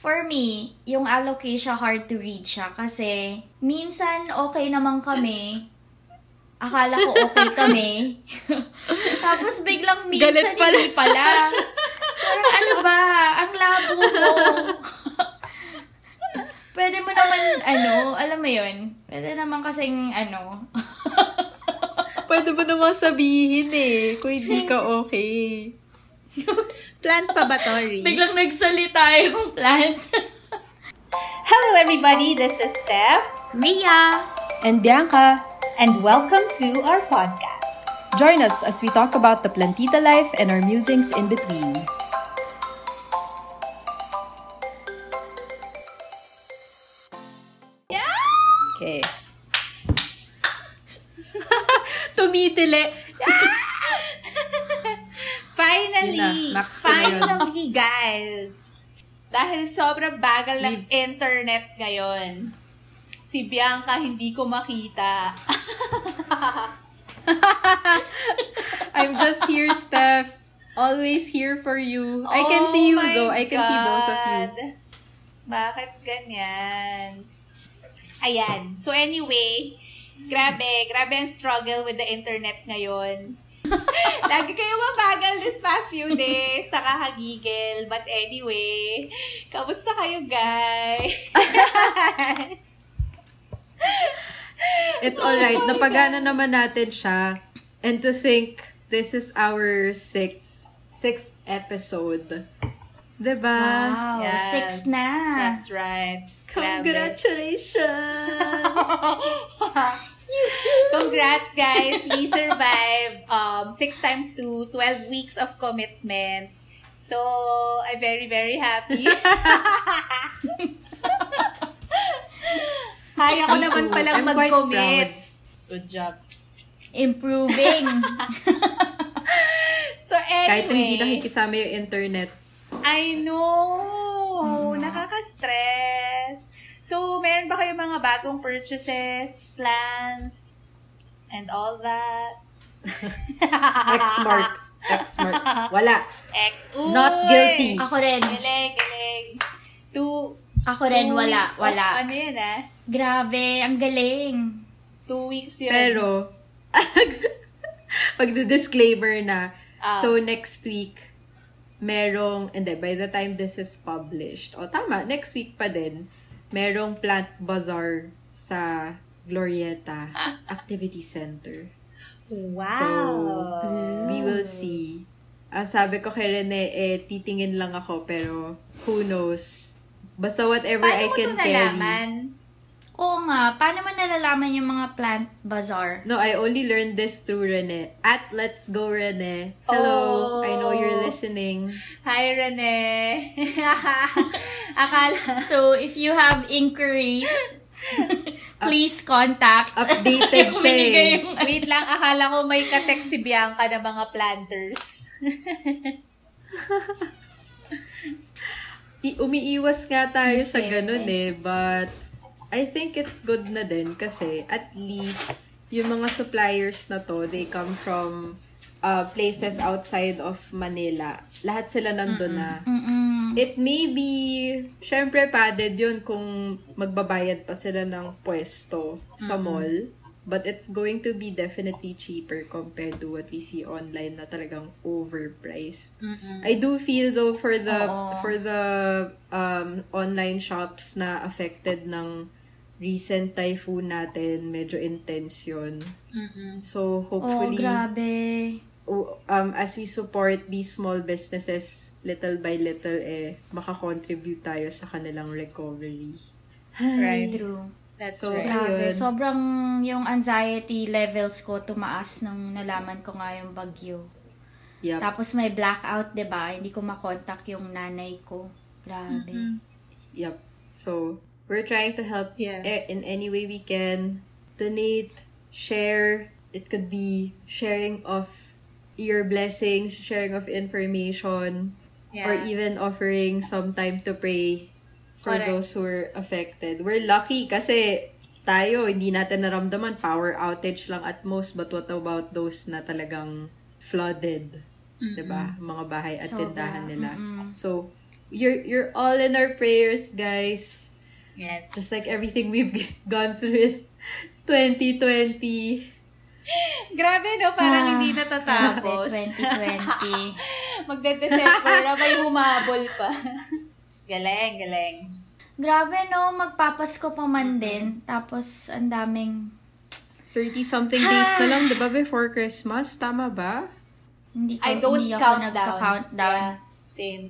For me, yung alocasia hard to read siya kasi minsan okay naman kami. Akala ko okay kami. Tapos biglang minsan Galit pala. hindi pala. So, ano ba? Ang labo mo. Pwede mo naman, ano, alam mo yun? Pwede naman kasing, ano, Pwede mo naman sabihin eh, kung hindi ka okay. Plant pa ba, Tori? biglang nagsalita yung plant. Hello, everybody. This is Steph. Mia, And Bianca, And welcome to our podcast. join us as we talk about the plantita life and our musings in between. Okay. Tumitili. Finally! Na, finally, guys! Dahil sobrang bagal ng internet ngayon, si Bianca hindi ko makita. I'm just here, Steph. Always here for you. I can Oh see you my though. I can see both of you. Bakit ganyan? Ayan. So anyway, grabe, grabe ang struggle with the internet ngayon. Lagi kayo mabagal this past few days. Nakakagigil. But anyway, kamusta kayo, guys? It's alright. Napagana naman natin siya. And to think, this is our sixth, sixth episode. Diba? Wow, six na. That's right. Congratulations! Congrats, guys. We survived um, 6 times 2, 12 weeks of commitment. So, I'm very, very happy. Hi, ako Me naman palang I'm quite mag-commit. Good job. Improving. So, anyway. Kahit hindi nakikisama yung internet. I know. Nakaka-stress. So, meron ba kayo mga bagong purchases, plans, and all that? X-Smart. X-Smart. Wala. Ex. Uy! Not guilty. Ako rin. Galing, galing. Two, Ako rin, two wala. weeks of Wala. ano yun ah? Grabe, ang galing. Two weeks yun. Pero, pag-disclaimer na, Ah. so next week, merong, hindi, by the time this is published, o tama, next week pa din, merong plant bazaar sa Glorieta Activity Center. wow. So, we will see. Ang sabi ko kay Rene, eh, titingin lang ako, pero who knows? Basta whatever I Paano mo can carry. nalaman? Oo nga, paano man nalalaman yung mga plant bazaar? No, I only learned this through Rene. At Let's Go Rene. Hello, Oh. I know you're listening. Hi, Rene. Akala, So, if you have inquiries, please contact. Updated siya eh. yung- Wait lang, akala ko may katext si Bianca na mga planters. I- umiiwas nga tayo sa Yes. ganun eh, but I think it's good na din kasi at least yung mga suppliers na to, they come from uh, places outside of Manila. Lahat sila nandun na. Mm-mm. It may be, syempre padded yun kung magbabayad pa sila ng pwesto sa mall. But it's going to be definitely cheaper compared to what we see online na talagang overpriced. I do feel though for the Oo. for the um, online shops na affected ng recent typhoon natin, medyo intense yun. So Oh, hopefully grabe. o- um, as we support these small businesses little by little, eh, makakontribute tayo sa kanilang recovery. Right. True. That's So, right. Grabe. Sobrang yung anxiety levels ko tumaas nung nalaman ko nga yung bagyo. Yep. Tapos may blackout, 'di ba? Hindi ko makontak yung nanay ko. Grabe. Yep. So, we're trying to help Yeah. eh, in any way we can. Donate, share. It could be sharing of your blessings, sharing of information, or Yeah. even offering some time to pray for Correct. those who are affected. We're lucky kasi tayo, hindi natin naramdaman power outage lang at most, but what about those na talagang flooded? 'Di ba? Mga bahay at Sobra. tindahan nila. Mm-mm. So, you're you're all in our prayers, guys. Yes. Just like everything we've gone through with 2020. Grabe, no? Parang Ah, hindi natatapos. Grabe, 2020. Magde-December na, may humabol pa. galing, galing. Grabe, no? Magpapasko pa man din. Tapos, ang daming... 30-something days na lang, di ba, before Christmas? Tama ba? Hindi ko, I don't hindi ako count down. nagka-countdown. Yeah, same.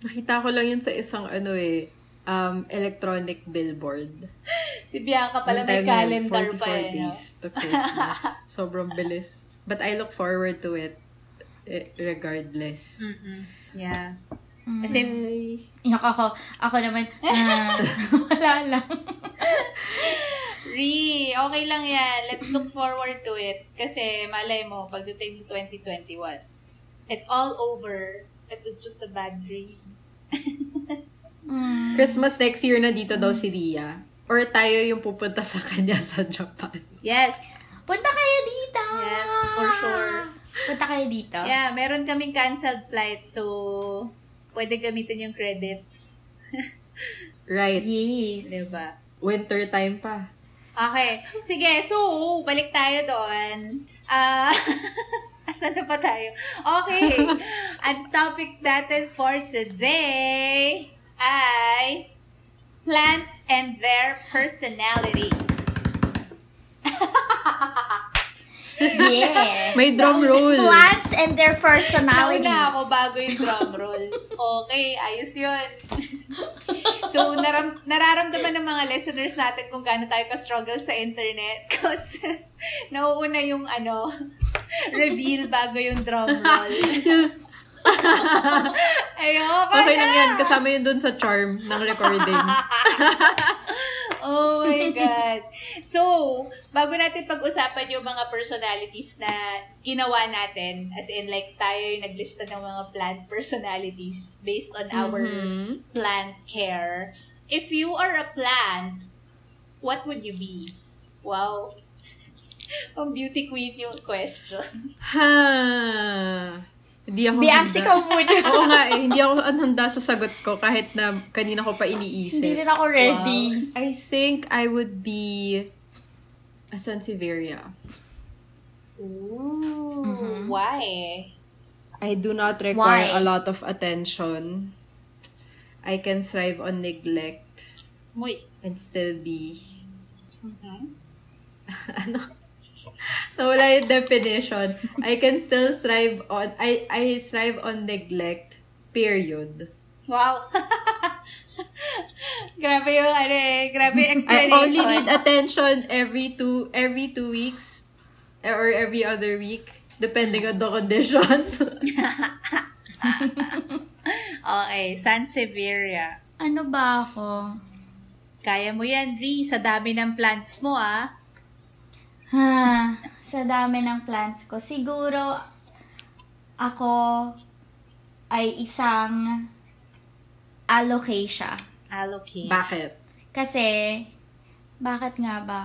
Nakita ko lang yun sa isang ano eh, um, electronic billboard. Si Bianca pala Yung may calendar 44 pa eh. no? days to Christmas. Sobrang bilis. But I look forward to it eh, regardless. Mm-mm. Yeah. Mm. Kasi, Iyak ako. Ako naman, ah, wala lang. Re, okay lang yan. Let's look forward to it. Kasi malay mo, pagdating ng 2021, it's all over. It was just a bad dream. Mm. Christmas next year na dito daw si Ria. Or tayo yung pupunta sa kanya sa Japan. Yes. Punta kayo dito! Yes, for sure. Punta kayo dito? Yeah, meron kaming canceled flight. So, pwede gamitin yung credits. Right. Yes. diba? Winter time pa. Okay. Sige, so, balik tayo doon. Ah, asan na pa tayo? Okay. Ang topic natin for today ay plants and their personalities. Yeah. May drum roll. Plants and their personalities. Nauna ako bago yung drum roll. Okay, ayos yun. so, naram nararamdaman ng mga listeners natin kung gaano tayo ka-struggle sa internet. Kasi, nauuna yung ano, reveal bago yung drum roll. Ayoko Okay na! lang yan. Kasama yun dun sa charm ng recording. Oh my God. So, bago natin pag-usapan yung mga personalities na ginawa natin, as in like tayo yung naglista ng mga plant personalities based on our Mhm. plant care. If you are a plant, what would you be? Wow. Pang beauty queen yung question. Ha. Hindi ako handa. ikaw muna. Oo nga eh. Hindi ako handa sa sagot ko kahit na kanina ko pa Hindi iniisip. rin ako ready. I think I would be a Sansevieria. Ooh, Mhm. why? I do not require Why? a lot of attention. I can thrive on neglect Muy. and still be Mhm. ano? Nawala yung definition. I can still thrive on I I thrive on neglect. Period. Wow. grabe yung ano eh, grabe yung I explanation. only need attention every two every two weeks or every other week depending on the conditions. Okay, Sansevieria. Ano ba ako? Kaya mo yan, Ri. Sa dami ng plants mo, ah. Ha, sa dami ng plants ko. Siguro, ako ay isang alocasia. Allocate. Bakit? Kasi, bakit nga ba?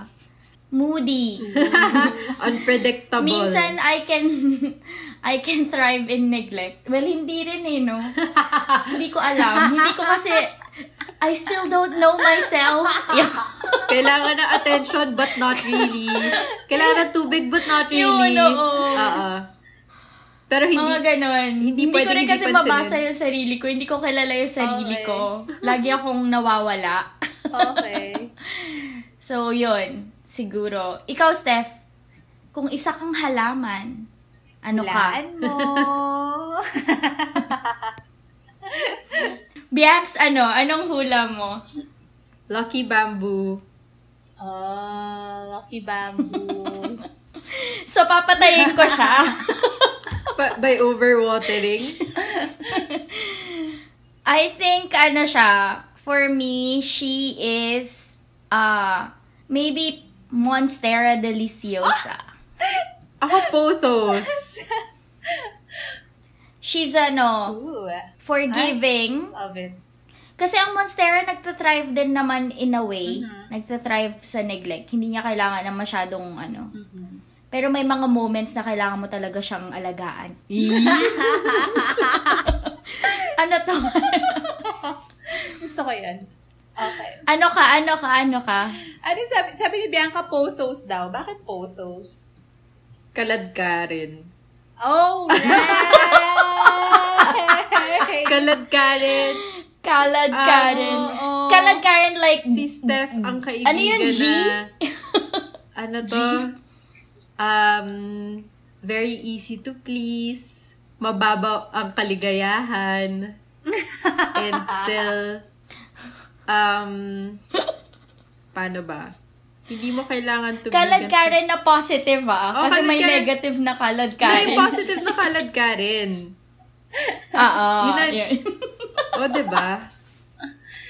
Moody. Unpredictable. Minsan, I can, I can thrive in neglect. Well, hindi rin eh, no? hindi ko alam. Hindi ko kasi, I still don't know myself. Yeah. Kailangan ng attention but not really. Kailangan ng tubig but not really. Yun, oo. Oo. Pero hindi Mga ganon. hindi Hindi, ko rin hindi kasi pansinin. mabasa yung sarili ko. Hindi ko kilala yung sarili Okay. ko. Lagi akong nawawala. Okay. so, yun. Siguro. Ikaw, Steph, kung isa kang halaman, ano ka? Laan mo. Biax, ano? Anong hula mo? lucky bamboo. oh, lucky bamboo. So, papatayin ko siya. Pa- by overwatering. I think, ano siya, for me, she is, uh, maybe Monstera Deliciosa. Ako pothos. She's, ano, Ooh, forgiving. love it. Kasi ang Monstera nagtatrive din naman in a way. Mhm. Nagtatrive sa neglect. Hindi niya kailangan na masyadong ano. Mhm. Pero may mga moments na kailangan mo talaga siyang alagaan. ano to? Gusto ko yun. Okay. Ano ka, ano ka, ano ka? Ano sabi, sabi ni Bianca, pothos daw. Bakit pothos? Kalad ka rin. Oh, right! Kalad ka rin. Kalad Ah, Karen. oo. Kalad Karen like, Si Steph, ang kaibigan Ano yun, G? na... Ano to? Um, very easy to please. Mababaw ang kaligayahan. and still, um, paano ba? Hindi mo kailangan to kalad Karen na positive ah. Oh, Kasi may Karen. negative na kalad Karen. positive na kalad ka rin. Oo. Yun na- yun. O, diba?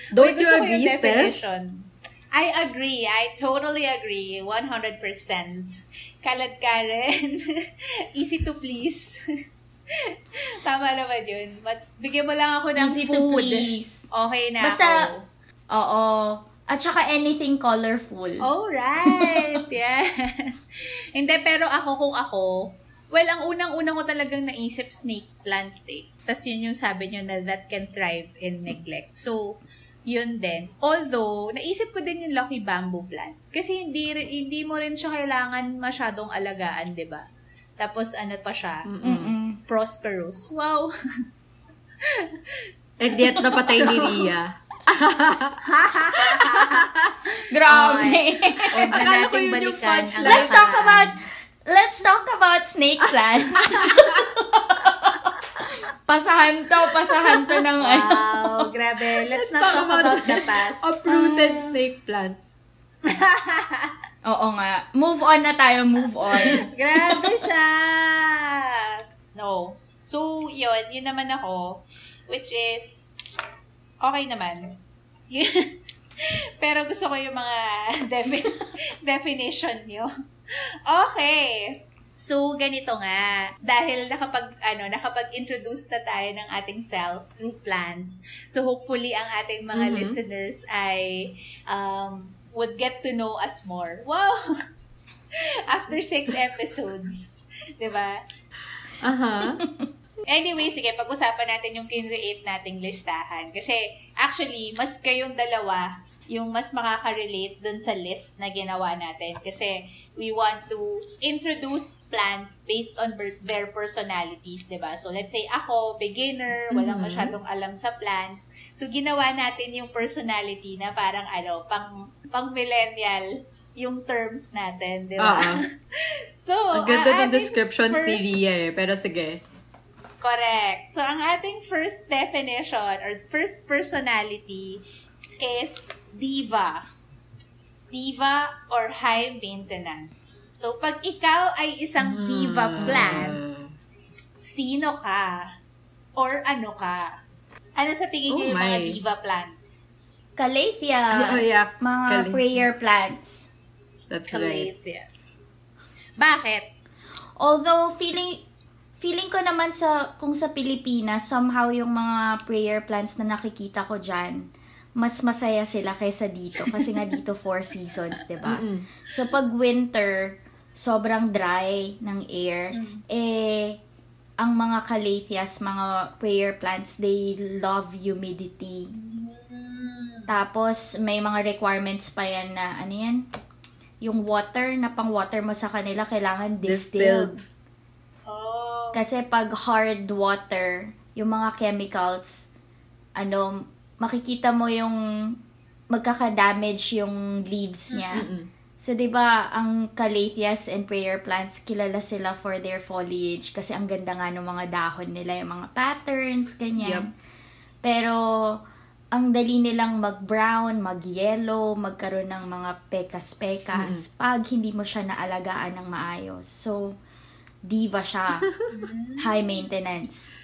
Uy, Don't you ko yung agree, Steph? I agree. I totally agree. 100%. Kalad Karen. Easy to please. Tama naman yun. But, bigyan mo lang ako ng Easy to food. please. Okay na Basta, ako. oo. At saka anything colorful. Oh, right. yes. Hindi, pero ako kung ako, well, ang unang-unang ko talagang naisip, snake plant eh. Tapos yun yung sabi nyo na that can thrive in neglect. So, yun din. Although, naisip ko din yung lucky bamboo plant. Kasi hindi, hindi mo rin siya kailangan masyadong alagaan, di ba? Tapos ano pa siya? Mm-mm. Prosperous. Wow. And yet, napatay ni Ria. Grabe. Huwag na yung balikan let's talk about, let's talk about snake plants. pasahan to, pasahan to ng ano. Wow, grabe. Let's, not talk about, the past. uprooted snake plants. Oo nga. Move on na tayo, move on. Grabe siya! No. So, yun. Yun naman ako. Which is, okay naman. Pero gusto ko yung mga defi- definition nyo. Okay. So, ganito nga. Dahil nakapag, ano, nakapag-introduce na tayo ng ating self through plants. So, hopefully, ang ating mga Mhm. listeners ay um, would get to know us more. Wow! After six episodes. ba? Aha. Anyway, sige, pag-usapan natin yung kinreate nating listahan. Kasi, actually, mas kayong dalawa yung mas makaka-relate dun sa list na ginawa natin. Kasi, we want to introduce plants based on per- their personalities, 'di ba So, let's say, ako, beginner, walang Mhm. masyadong alam sa plants. So, ginawa natin yung personality na parang, ano, pang, pang millennial yung terms natin, 'di ba so, Ang ganda ang ng descriptions ni first- Ria eh. Pero sige. Correct. So, ang ating first definition or first personality is diva. Diva or high maintenance. So, pag ikaw ay isang diva Ah. plant, sino ka? Or ano ka? Ano sa tingin Oh niyo yung mga diva plants? Calatheas. Oh, yeah. Mga Calatheas. prayer plants. That's right. Calathea. Bakit? Although, feeling, feeling ko naman sa, kung sa Pilipinas, somehow yung mga prayer plants na nakikita ko dyan, mas masaya sila kaysa dito. Kasi nga dito four seasons, 'di ba. So, pag winter, sobrang dry ng air, eh, ang mga calatheas, mga prayer plants, they love humidity. Tapos, may mga requirements pa yan na, ano yan? Yung water na pang water mo sa kanila, kailangan distilled. Distilled. Oh. Kasi pag hard water, yung mga chemicals, ano, makikita mo yung magkaka-damage yung leaves niya. Mm-mm. So, di ba, ang calatheas and prayer plants, kilala sila for their foliage kasi ang ganda nga ng mga dahon nila, yung mga patterns, ganyan. Pero, ang dali nilang mag-brown, mag-yellow, magkaroon ng mga pekas-pekas pag hindi mo siya naalagaan ng maayos. So, diva siya. High maintenance.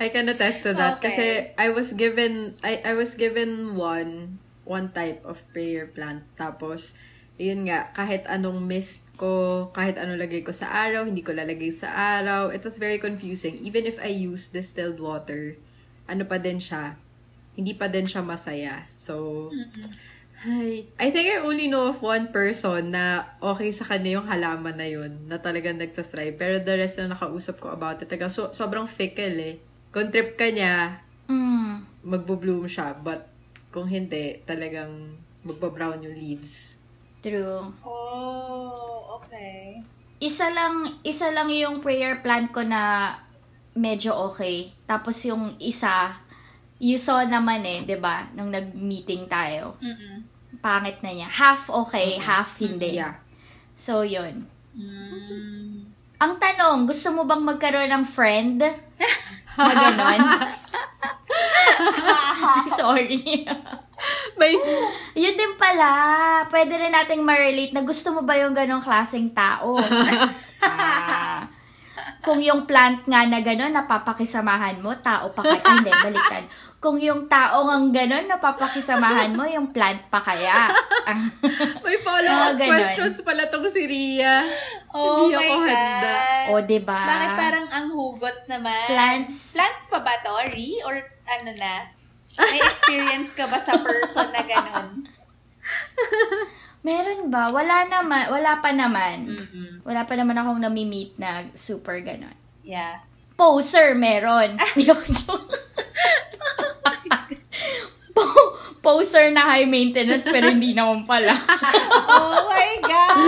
I can attest to that Okay. kasi I was given I I was given one one type of prayer plant tapos yun nga kahit anong mist ko kahit ano lagay ko sa araw hindi ko lalagay sa araw it was very confusing even if I use distilled water ano pa din siya hindi pa din siya masaya so Hi. I think I only know of one person na okay sa kanya yung halaman na yun, na talagang nagtathrive. Pero the rest na nakausap ko about it, taga, so, sobrang fickle eh. Kung trip ka niya, Mm. magbo-bloom siya. But Kung hindi, talagang magbabrown yung leaves. True. Oh, okay. Isa lang, isa lang yung prayer plant ko na medyo okay. Tapos yung isa, you saw naman eh, 'di ba Nung nag-meeting tayo. Mm-mm. Pangit na niya. Half okay, half hindi. Yeah. So, yun. Mm. Ang tanong, gusto mo bang magkaroon ng friend? Na ganon? Sorry. May, Yun din pala. Pwede rin nating ma-relate na gusto mo ba yung ganong klaseng tao? Ah. Kung yung plant nga na gano'n, napapakisamahan mo, tao pa kaya. Ay, hindi, baliktad. Kung yung tao ang gano'n, napapakisamahan mo, yung plant pa kaya. Ang, may follow-up Oh, ganun. questions pala tong si Ria. Oh Hindi my ako God. handa. o, diba? Bakit parang ang hugot naman? Plants. Plants pa ba to, Ri? Or ano na? May experience ka ba sa person na ganon? Meron ba? Wala naman. Wala pa naman. Mm-mm. Wala pa naman akong nami-meet na super gano'n. Yeah. Poser, meron. Joke. Po- poser na high maintenance pero hindi naman pala. Oh my God!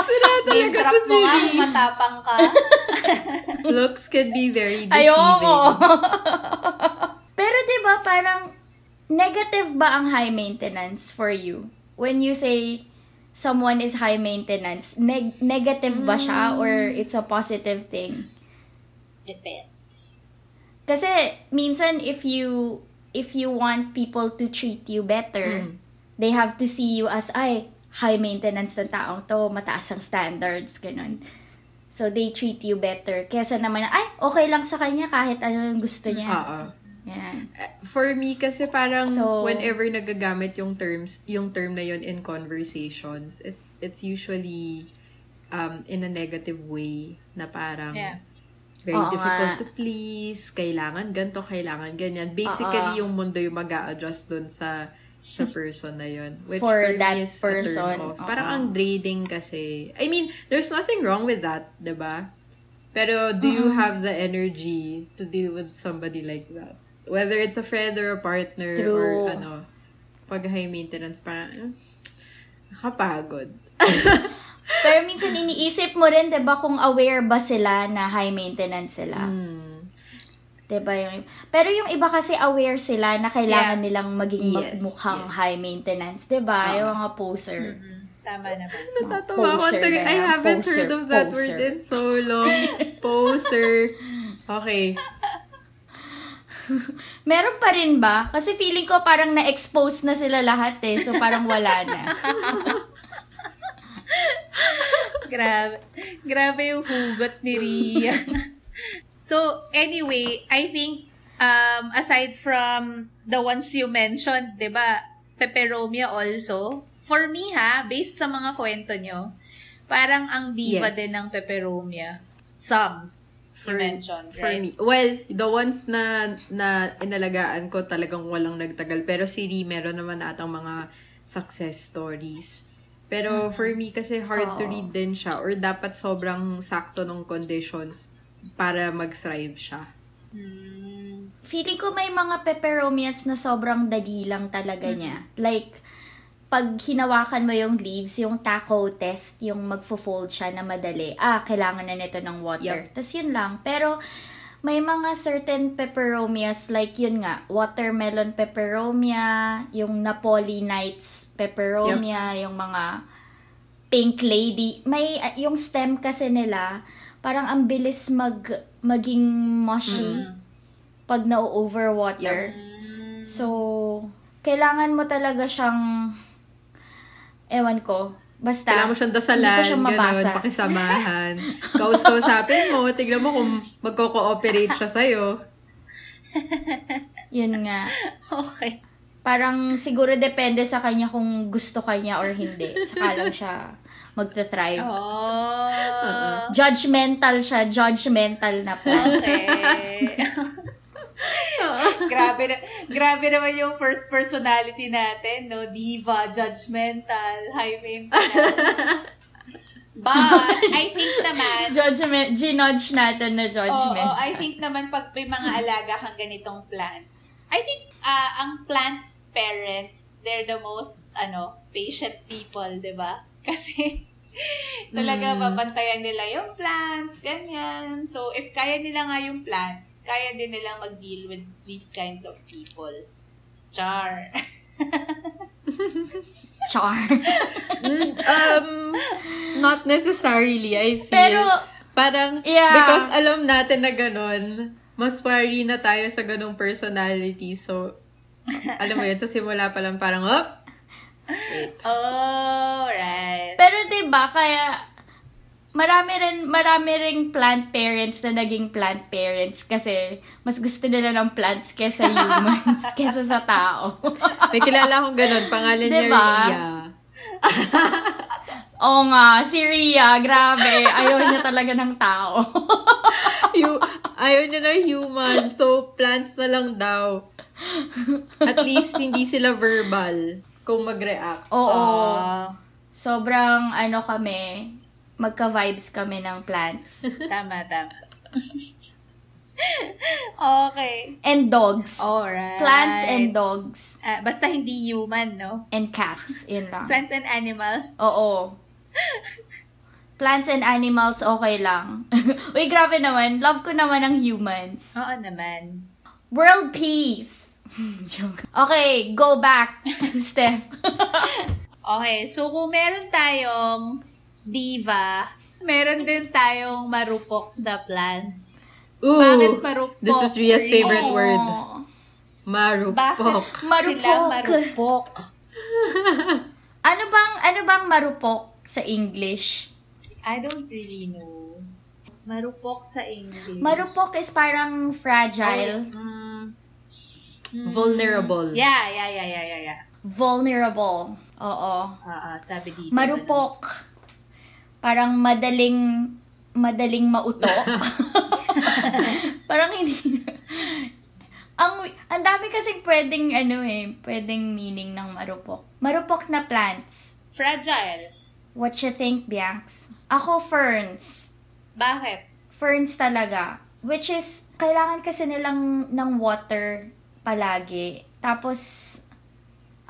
Sira talaga to mo si nga kung Ria. matapang ka. Looks can be very deceiving. Ayoko. pero 'di ba parang negative ba ang high maintenance for you? When you say someone is high maintenance, neg- negative ba siya or it's a positive thing? Depends. Kasi minsan if you if you want people to treat you better, Mm. they have to see you as ay high maintenance ng taong to, mataas ang standards, ganun. So they treat you better kesa naman na, ay okay lang sa kanya kahit ano yung gusto niya. Oo. Yan. Uh, For me, kasi parang So- whenever nagagamit yung terms, yung term na yun in conversations, it's it's usually um, in a negative way na parang Yeah. very Oo difficult nga. to please, kailangan ganto, kailangan ganyan. Basically, Oo. yung mundo yung mag adjust dun sa sa person na yun. Which For for, that me is a person, turn off. Parang ang draining kasi. I mean, there's nothing wrong with that, 'di ba? Pero do you have the energy to deal with somebody like that? Whether it's a friend or a partner True. or ano, pag high maintenance, parang, eh, nakapagod. Pero minsan iniisip mo rin, 'di ba, kung aware ba sila na high maintenance sila. Hmm. 'Di ba yung Pero yung iba kasi aware sila na kailangan Yeah. nilang maging Yes, magmukhang yes. high maintenance, 'di ba? Yung mga poser. Mm, Tama naman. Natatawa Taga- I haven't poser, heard of that poser. word in so long. Poser. Okay. Meron pa rin ba? Kasi feeling ko parang na-expose na sila lahat eh. So parang wala na. Grabe. Grabe yung hugot ni Ria. so, anyway, I think, um, aside from the ones you mentioned, di ba, Peperomia also, for me ha, based sa mga kwento nyo, parang ang diva Yes. din ng Peperomia. Some. For, you mentioned, for right? me. Well, the ones na na inalagaan ko talagang walang nagtagal. Pero si Ri, meron naman atang mga success stories. Pero for me kasi hard to Oo. read din siya or dapat sobrang sakto ng conditions para mag-thrive siya. Hmm. Feeling ko may mga peperomias na sobrang dali lang talaga niya. Like, pag hinawakan mo yung leaves, yung taco test, yung magfo-fold siya na madali, ah, kailangan na nito ng water. Yup. Tapos yun lang. Pero, may mga certain peperomias, like yun nga, watermelon peperomia, yung Napoli Nights peperomia, yung mga pink lady. May, ah, yung stem kasi nila, parang ang bilis mag, maging mushy pag na-overwater. Hmm. So, kailangan mo talaga siyang, ewan ko, basta, Kailangan mo siyang hindi dasalan, ko siya mabasa. pakisamahan. Kaus-kausapin mo, tignan mo kung magko-cooperate siya sa'yo. Yun nga. Okay. Parang siguro depende sa kanya kung gusto kanya or hindi. Saka lang siya magta-thrive. Oh. Judgmental siya, judgmental na po. Okay. grabe na, grabe naman yung first personality natin, no? Diva, judgmental, high maintenance. But, I think naman, Judgment, ginudge natin na oo, judgment. I think naman pag may mga alaga kang ganitong plants, I think uh, ang plant parents, they're the most, ano, patient people, di ba? Kasi, talaga Mm. babantayan nila yung plants, ganyan. So, if kaya nila nga yung plants, kaya din nila mag-deal with these kinds of people. Char. Char. um, not necessarily, I feel. Pero, parang, Yeah. because alam natin na ganun, mas wary na tayo sa ganung personality. So, alam mo yun, sa simula pa lang parang, oh, wait. Oh, right. pero 'di ba kaya marami rin marami ring plant parents na naging plant parents kasi mas gusto nila ng plants kesa humans kesa sa tao. May kilala akong ganun, pangalan niya Diba? Ria. Oo nga, si Rhea, grabe. Ayaw niya talaga ng tao. Hu- ayaw niya na human, so plants na lang daw. At least, hindi sila verbal kung mag-react. Oo. Ah, Sobrang ano kami, magka-vibes kami ng plants. tama, tama. okay. And dogs. Alright. Plants and dogs. Ah, basta hindi human, no? And cats. Yun lang. Plants and animals. Oo. Plants and animals, okay lang. Uy, grabe naman. Love ko naman ang humans. Oo naman. World peace. Joke. Okay, go back to Steph. Okay, so kung meron tayong diva, meron din tayong marupok na plants. Ooh, Bakit marupok? this is Ria's favorite word. Marupok. Bakit Marupok. sila marupok? Ano bang ano bang marupok sa English? I don't really know. Marupok sa English. Marupok is parang fragile, Mm, Vulnerable. yeah, yeah, yeah, yeah, yeah, yeah. vulnerable. Oo. Ah, ah, sabi dito. Marupok. Parang madaling madaling mauto. parang hindi ang ang dami kasing pwedeng ano eh, pwedeng meaning ng marupok. Marupok na plants. Fragile. What you think, Bianx? Ako ferns. Bakit? ferns talaga. Which is, kailangan kasi nilang ng water palagi. Tapos,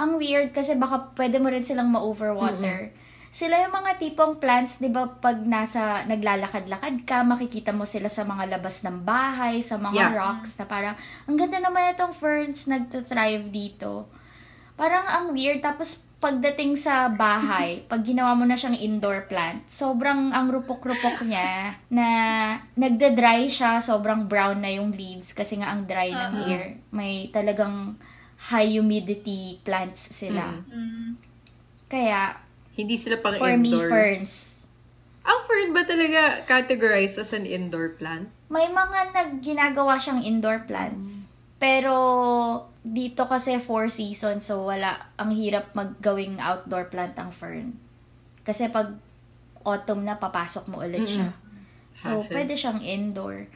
ang weird kasi baka pwede mo rin silang ma-overwater. Sila yung mga tipong plants, di ba, pag nasa, naglalakad-lakad ka, makikita mo sila sa mga labas ng bahay, sa mga Yeah. rocks, na parang, ang ganda naman itong ferns, nagtathrive dito. Parang ang weird. Tapos, pagdating sa bahay, pag ginawa mo na siyang indoor plant, sobrang ang rupok-rupok niya na nagda-dry siya, sobrang brown na yung leaves kasi nga ang dry ng Uh-uh. air. May talagang high humidity plants sila. Mm. Mm. Kaya, Hindi sila pang for me, indoor. ferns. Ang fern ba talaga categorized as an indoor plant? May mga nag ginagawa siyang indoor plants. Pero dito kasi four seasons so wala ang hirap maggawing outdoor plant ang fern. Kasi pag autumn na papasok mo ulit siya. So Hassle. pwede siyang indoor.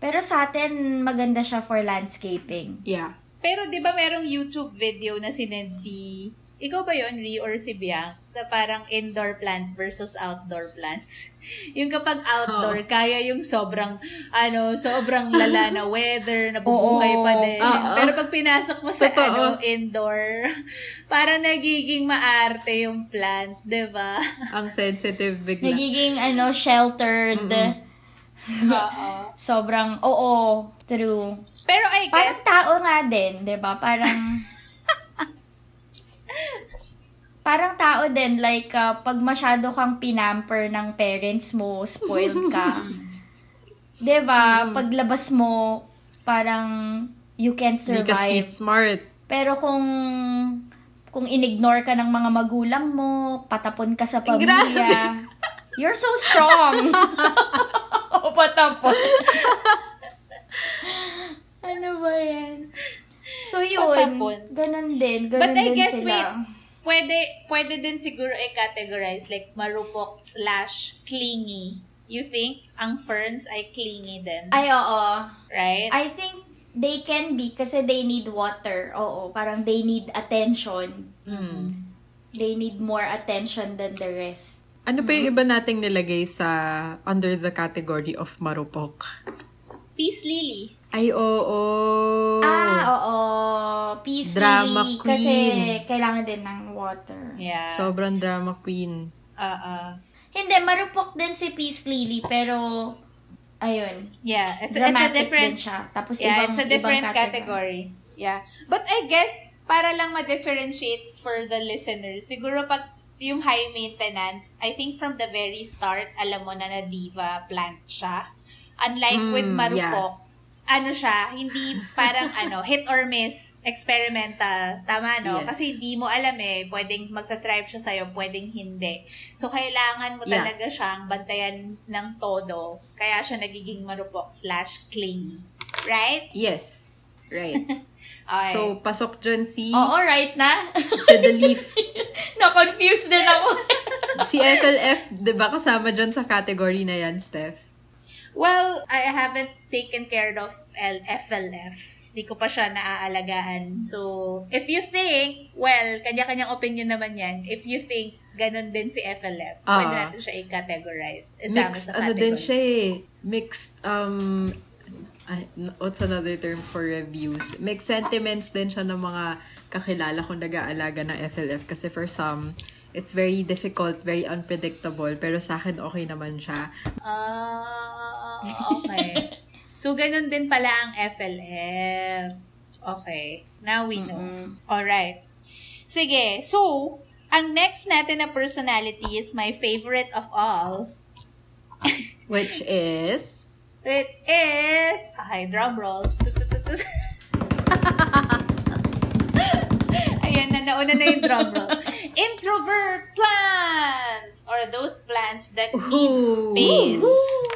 Pero sa atin maganda siya for landscaping. Yeah. Pero di ba merong YouTube video na sinend si... Ikaw ba yun, Ri, or si Bianx? Na parang indoor plant versus outdoor plants. yung kapag outdoor, kaya yung sobrang, ano, sobrang lala na weather, nabubuhay pa din. Oo. Pero pag pinasok mo sa, Totoo. ano, indoor, parang nagiging maarte yung plant, di ba? Ang sensitive bigla. Nagiging ano sheltered. Oo. Sobrang oo, true. Pero I Parang guess, tao nga din, 'di ba? Parang Parang tao din like uh, pag masyado kang pinamper ng parents mo, spoiled ka. ba? Paglabas mo, parang you can't Hindi ka street survive. smart. Pero kung kung inignore ka ng mga magulang mo, patapon ka sa pamilya. You're so strong. o patapon. ano ba yan? So yun, Patapon. ganun din. Ganun But I din guess, sila. wait, pwede, pwede din siguro i-categorize like marupok slash clingy. You think ang ferns ay clingy din? Ay, oo. right? I think they can be kasi they need water. Oo, parang they need attention. Mm. They need more attention than the rest. Ano pa yung iba nating nilagay sa under the category of marupok? Peace lily. Ay, oo. Ah, oo. Peace Drama Lily. queen. Kasi kailangan din ng water. Yeah. Sobrang drama queen. uh, Hindi, marupok din si Peace Lily, pero ayun. yeah, it's, it's a different din siya. Tapos Yeah, ibang, it's a different ibang category. Yeah. But I guess, para lang ma-differentiate for the listeners, siguro pag yung high maintenance, I think from the very start, alam mo na na diva plant siya. Unlike Mm, with yeah. Ano siya, hindi parang ano, hit or miss, experimental. Tama, no? Yes. Kasi hindi mo alam eh, pwedeng magsa-thrive siya sa'yo, pwedeng hindi. So, kailangan mo Yeah. talaga siyang bantayan ng todo. Kaya siya nagiging marupok slash clingy. Right? Yes. Right. Okay. So, pasok dyan si Oo, right na. Fiddleif. Na-confused din ako. si FLF, di ba kasama dyan sa category na yan, Steph? Well, I haven't taken care of L- FLF. Di ko pa siya naaalagaan. So, if you think, well, kanya-kanyang opinion naman yan. If you think ganun din si FLF, Ah. pwede natin siya i-categorize. Isama Mixed, sa ano din siya eh. Mixed, um, what's another term for reviews? Mixed sentiments din siya ng mga kakilala kong nag-aalaga ng FLF kasi for some, it's very difficult, very unpredictable, pero sa akin okay naman siya. Ah, okay. so, ganun din pala ang FLF. Okay. Now we know. Alright. Sige. So, ang next natin na personality is my favorite of all. Which is, Which is... Okay, drum roll. Ayan na, nauna na yung drum roll. Introvert plants! Or those plants that need Ooh. space.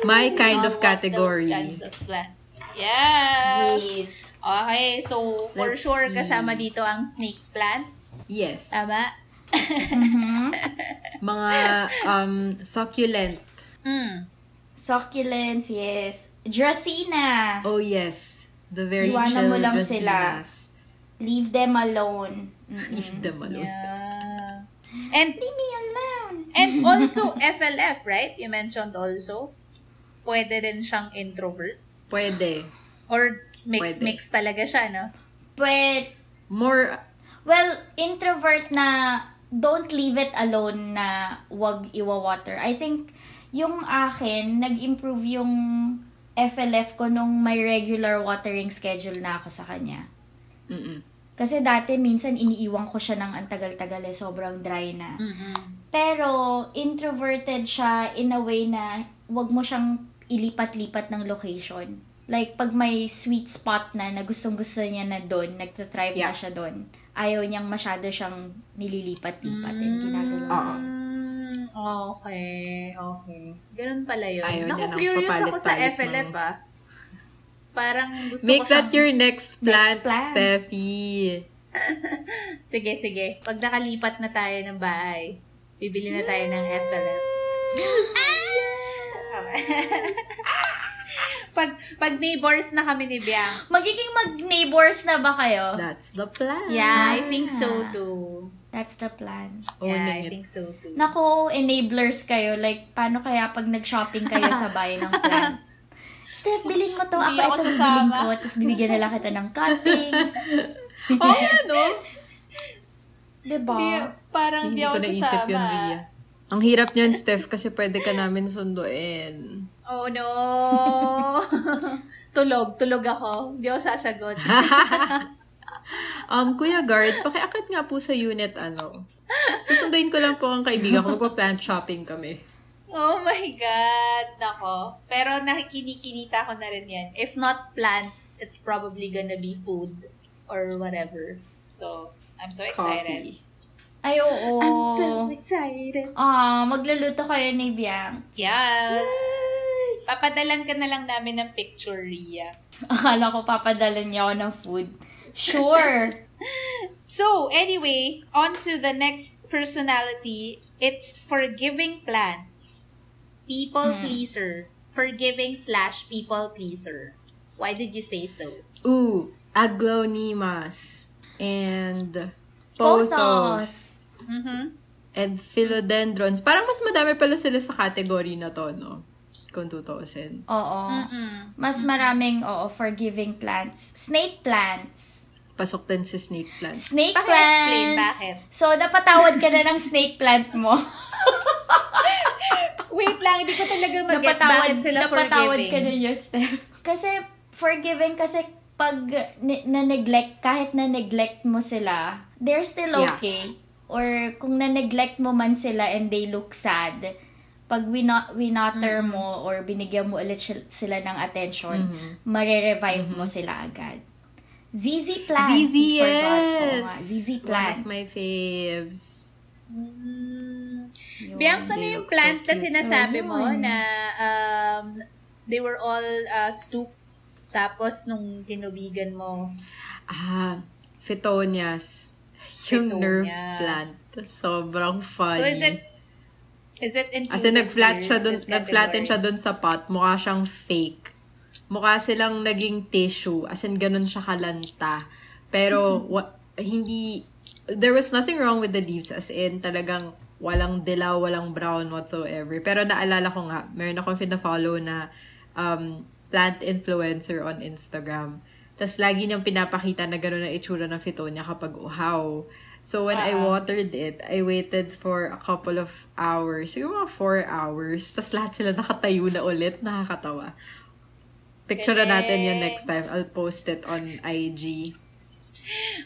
my kind of category. Those kinds of plants. Yes! Yes. Okay, so for Let's sure see. kasama dito ang snake plant. Yes. Tama? Mhm. Mga um, succulent. Mm. Succulents, yes. Dracena. Oh yes. The very Iwanan chill mo lang sila. Dracinas. Leave them alone. Mm-mm. Leave them alone. Yeah. And Leave me alone. and also FLF, right? You mentioned also. Pwede rin siyang introvert. Pwede. Or mix Pwede. mix talaga siya, no? But, More, well, introvert na don't leave it alone na wag iwa-water. I think yung akin, nag-improve yung FLF ko nung may regular watering schedule na ako sa kanya. mm Kasi dati, minsan iniiwan ko siya ng antagal-tagal eh, sobrang dry na. Mm-mm. Pero, introverted siya in a way na wag mo siyang ilipat-lipat ng location. Like, pag may sweet spot na na gustong-gusto niya na doon, nagtatrive Yeah. na siya doon, ayaw niyang masyado siyang nililipat-lipat and ginagawa. Oo. Okay, okay. Ganun pala yun. Ayaw Naku, curious ako sa FLF, ng- ah. Parang gusto Make ko that siyang- your next plant, plant. Steffi. Sige, sige. Pag nakalipat na tayo ng bahay, bibili na tayo ng FLF. pag, pag neighbors na kami ni Biang, Magiging mag-neighbors na ba kayo? That's the plan. yeah, I think so too. That's the plan. Yeah, Owning I it. think so too. Nako, enablers kayo. Like, paano kaya pag nag-shopping kayo sa bahay ng plant? Steph, bilhin mo to. Ako, Hindi ako ito bibilin ko. Tapos bibigyan nila kita ng cutting. Oh, ano? Diba? Hindi, parang Hindi hindi ko ako naisip sasama. yun, Ria. Ang hirap niyan, Steph, kasi pwede ka namin sunduin. Oh no! tulog, tulog ako. Hindi ako sasagot. Um, Kuya Guard, pakiakit nga po sa unit, ano. Susunduin ko lang po ang kaibigan ko. Magpa-plant shopping kami. Oh my God! Nako. Pero nakikinikinita ko na rin yan. If not plants, it's probably gonna be food or whatever. So, I'm so excited. Coffee. Ay, oo. I'm so excited. Ah, magluluto kayo ni Biang. Yes! Papadalan ka na lang namin ng picture, Ria. Akala ko papadala niya ako ng food. Sure. So, anyway, on to the next personality. It's forgiving plants. People pleaser. Forgiving slash people pleaser. Why did you say so? Ooh, Aglaonimas. And Pothos. Mm-hmm. And Philodendrons. Parang mas madami pala sila sa category na to, no? kung tutuusin. Oo. Mm-mm. Mas maraming, oo, forgiving plants. Snake plants. Pasok din si snake plants. Snake Paki-explain plants. bakit. So, napatawad ka na ng snake plant mo. Wait lang, hindi ko talaga mag-gets napatawad, bakit sila napatawad forgiving. ka na niya, Steph. Kasi, forgiving kasi pag na-neglect, kahit na-neglect mo sila, they're still Yeah. okay. Or kung na-neglect mo man sila and they look sad, pag wina- winater mo or binigyan mo ulit sil- sila ng attention, mare-revive mo sila agad. ZZ plant. ZZ, yes! nga, ZZ One plant. of my faves. Mm. Yun. Bianca, ano They yung look so plant na sinasabi So, mo yun. na um, they were all uh, stoop tapos nung tinubigan mo, Ah, Phetonias. Yung nerve Phetonias. plant. Sobrang funny. So is it is it included As in, nag-flat siya in dun, nag-flatten siya dun sa pot. Mukha siyang fake. Mukha silang naging tissue. As in, ganun siya kalanta. Pero, wa, hindi, there was nothing wrong with the leaves. As in, talagang walang dilaw, walang brown whatsoever. Pero naalala ko nga, meron akong fina-follow na um, plant influencer on Instagram. Tapos lagi niyang pinapakita na gano'n ang itsura ng fitonia kapag uhaw. So when I Ah. watered it, I waited for a couple of hours. Siguro mga four hours. Tapos lahat sila nakatayo na ulit. Nakakatawa. Picture na natin Galing. next time. I'll post it on IG.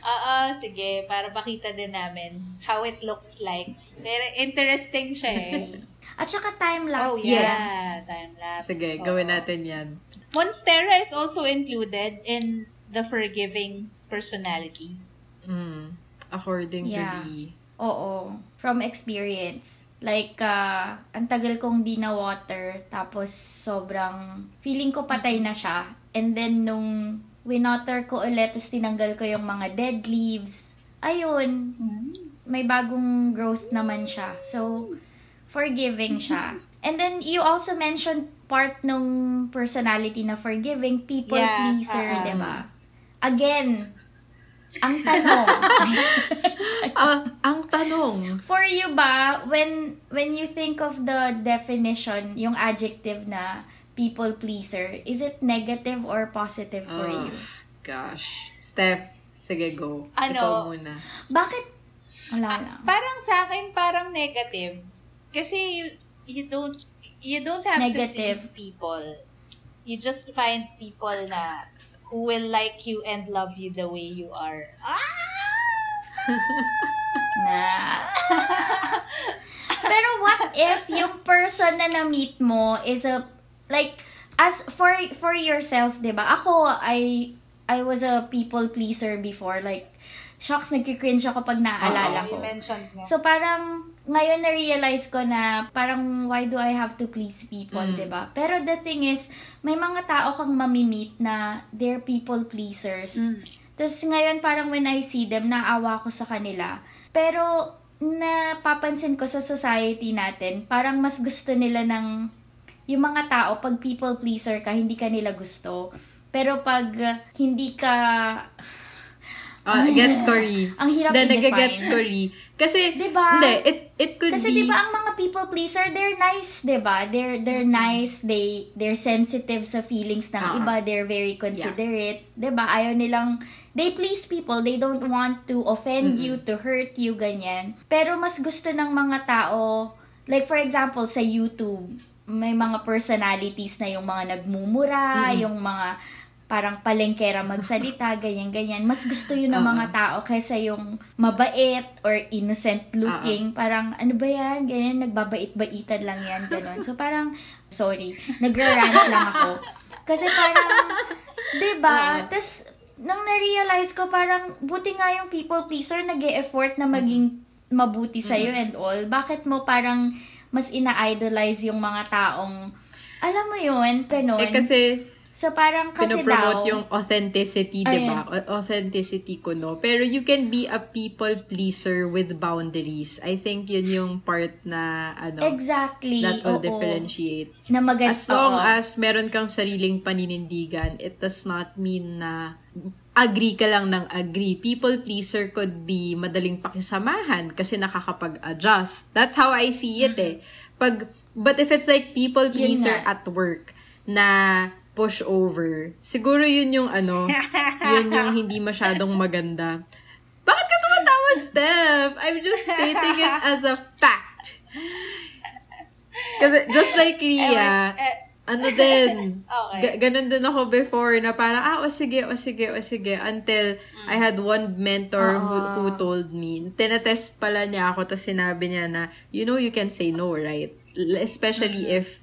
Oo, sige. Para makita din namin how it looks like. Pero interesting siya eh. At saka time-lapse. oh, yeah. Time-lapse. Sige, Oo. gawin natin yan. Monstera is also included in the forgiving personality. Mm. According Yeah. to the... Oo. From experience. Like, uh, ang tagal kong di na water, tapos sobrang, feeling ko patay na siya. And then, nung winoter ko ulit, tapos tinanggal ko yung mga dead leaves, ayun, may bagong growth naman siya. So, forgiving siya. And then, you also mentioned part nung personality na forgiving, people Yeah, pleaser, uh-uh. 'di ba? Again, ang tanong, Ah, ang tanong. For you ba, when when you think of the definition, yung adjective na people pleaser, is it negative or positive for Ah, you? Gosh. Steph, sige go. Ano? Ikaw muna. Bakit? Wala Ah, lang. parang sa akin, parang negative. Kasi you, you don't you don't have Negative. to please people. You just find people na who will like you and love you the way you are. Ah! Na. Pero what if yung person na na-meet mo is a, like, as for for yourself, 'di ba? Ako I I was a people pleaser before like shocks nagki-cringe ako pag naaalala ko. So parang ngayon na-realize ko na parang why do I have to please people, Mm. 'di ba? Pero the thing is, may mga tao kang mamimit na they're people pleasers. Mm. Tapos ngayon parang when I see them, naawa ko sa kanila. Pero napapansin ko sa society natin, parang mas gusto nila ng yung mga tao pag people pleaser ka, hindi ka nila gusto. Pero pag uh, hindi ka Ah, gets ko ri. Ang hirap Then, ko ri. Kasi, Diba? hindi, it, it could Kasi be... 'di ba ang mga people pleaser, they're nice, 'di ba? They're they're nice, they they're sensitive sa feelings ng Ah. iba, they're very considerate, 'di ba? Ayaw nilang they please people, they don't want to offend you, to hurt you ganyan. Pero mas gusto ng mga tao, like for example sa YouTube, may mga personalities na yung mga nagmumura, yung mga parang palengkera magsalita, ganyan-ganyan. Mas gusto yun ng mga tao kaysa yung mabait or innocent looking. Parang, ano ba yan? Ganyan, nagbabait-baitan lang yan, ganon. So parang, sorry, nagra-rant lang ako. Kasi parang, di ba? Tapos, nang na-realize ko, parang, buti nga yung people pleaser nag effort na maging mabuti sa'yo and all. Bakit mo parang mas ina-idolize yung mga taong, alam mo yun, ganon. Eh, kasi, so parang kasi daw, yung authenticity, di ba? Authenticity ko, no? Pero you can be a people pleaser with boundaries. I think yun yung part na, ano, exactly, that will oo. differentiate. na maganda. As long as meron kang sariling paninindigan, it does not mean na agree ka lang ng agree. People pleaser could be madaling pakisamahan kasi nakakapag-adjust. That's how I see it eh. Pag, but if it's like people pleaser at work na push over, siguro yun yung ano, yun yung hindi masyadong maganda. Bakit ka tumatawa, Steph? I'm just stating it as a fact. Kasi just like Ria, ano din, Okay. ga- ganun din ako before na parang, ah, o sige, o sige, o sige, until I had one mentor who, who told me, tinatest pala niya ako, tapos sinabi niya na, you know, you can say no, right? Especially if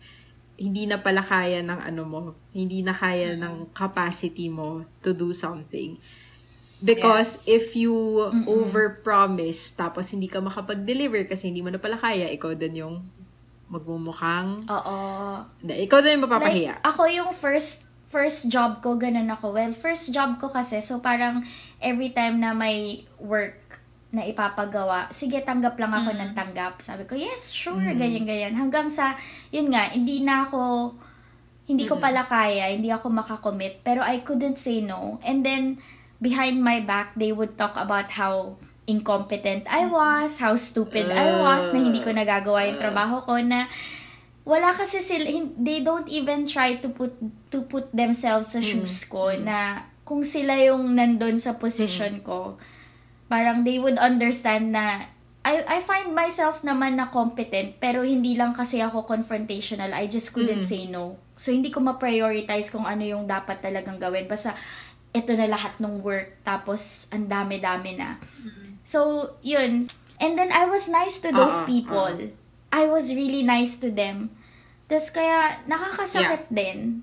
hindi na pala kaya ng ano mo, hindi na kaya ng capacity mo to do something. Because if you overpromise, tapos hindi ka makapag-deliver kasi hindi mo na pala kaya, ikaw din yung magmumukhang, Oo. hindi, ikaw din yung mapapahiya. Like, ako yung first first job ko, ganun ako. Well, first job ko kasi, so parang every time na may work na ipapagawa, sige, tanggap lang ako ng tanggap. Sabi ko, yes, sure, ganyan-ganyan. Hanggang sa, yun nga, hindi na ako, hindi ko pala kaya, hindi ako makakommit, pero I couldn't say no. And then, behind my back, they would talk about how incompetent I was, how stupid I was, na hindi ko nagagawa yung trabaho ko, na wala kasi sila, they don't even try to put to put themselves sa shoes ko na kung sila yung nandun sa position ko, parang they would understand na I I find myself naman na competent pero hindi lang kasi ako confrontational. I just couldn't say no. So hindi ko ma-prioritize kung ano yung dapat talagang gawin. Basta ito na lahat ng work tapos ang dami-dami na. So, yun. And then I was nice to those Oo, people. I was really nice to them. Tapos kaya nakakasakit din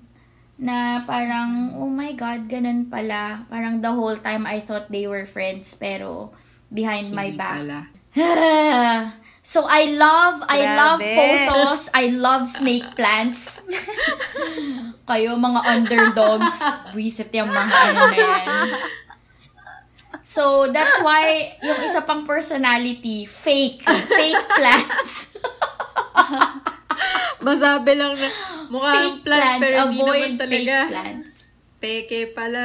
na parang, oh my God, ganun pala. Parang the whole time I thought they were friends pero behind my Hindi back. pala. so I love, I love Grabe. photos, I love snake plants. Kayo mga underdogs, wisit yung mga ano na yan. So, that's why yung isa pang personality, fake. Fake plants. Masabi lang na mukhang fake plant, plants. pero hindi naman talaga. fake plants. Peke pala.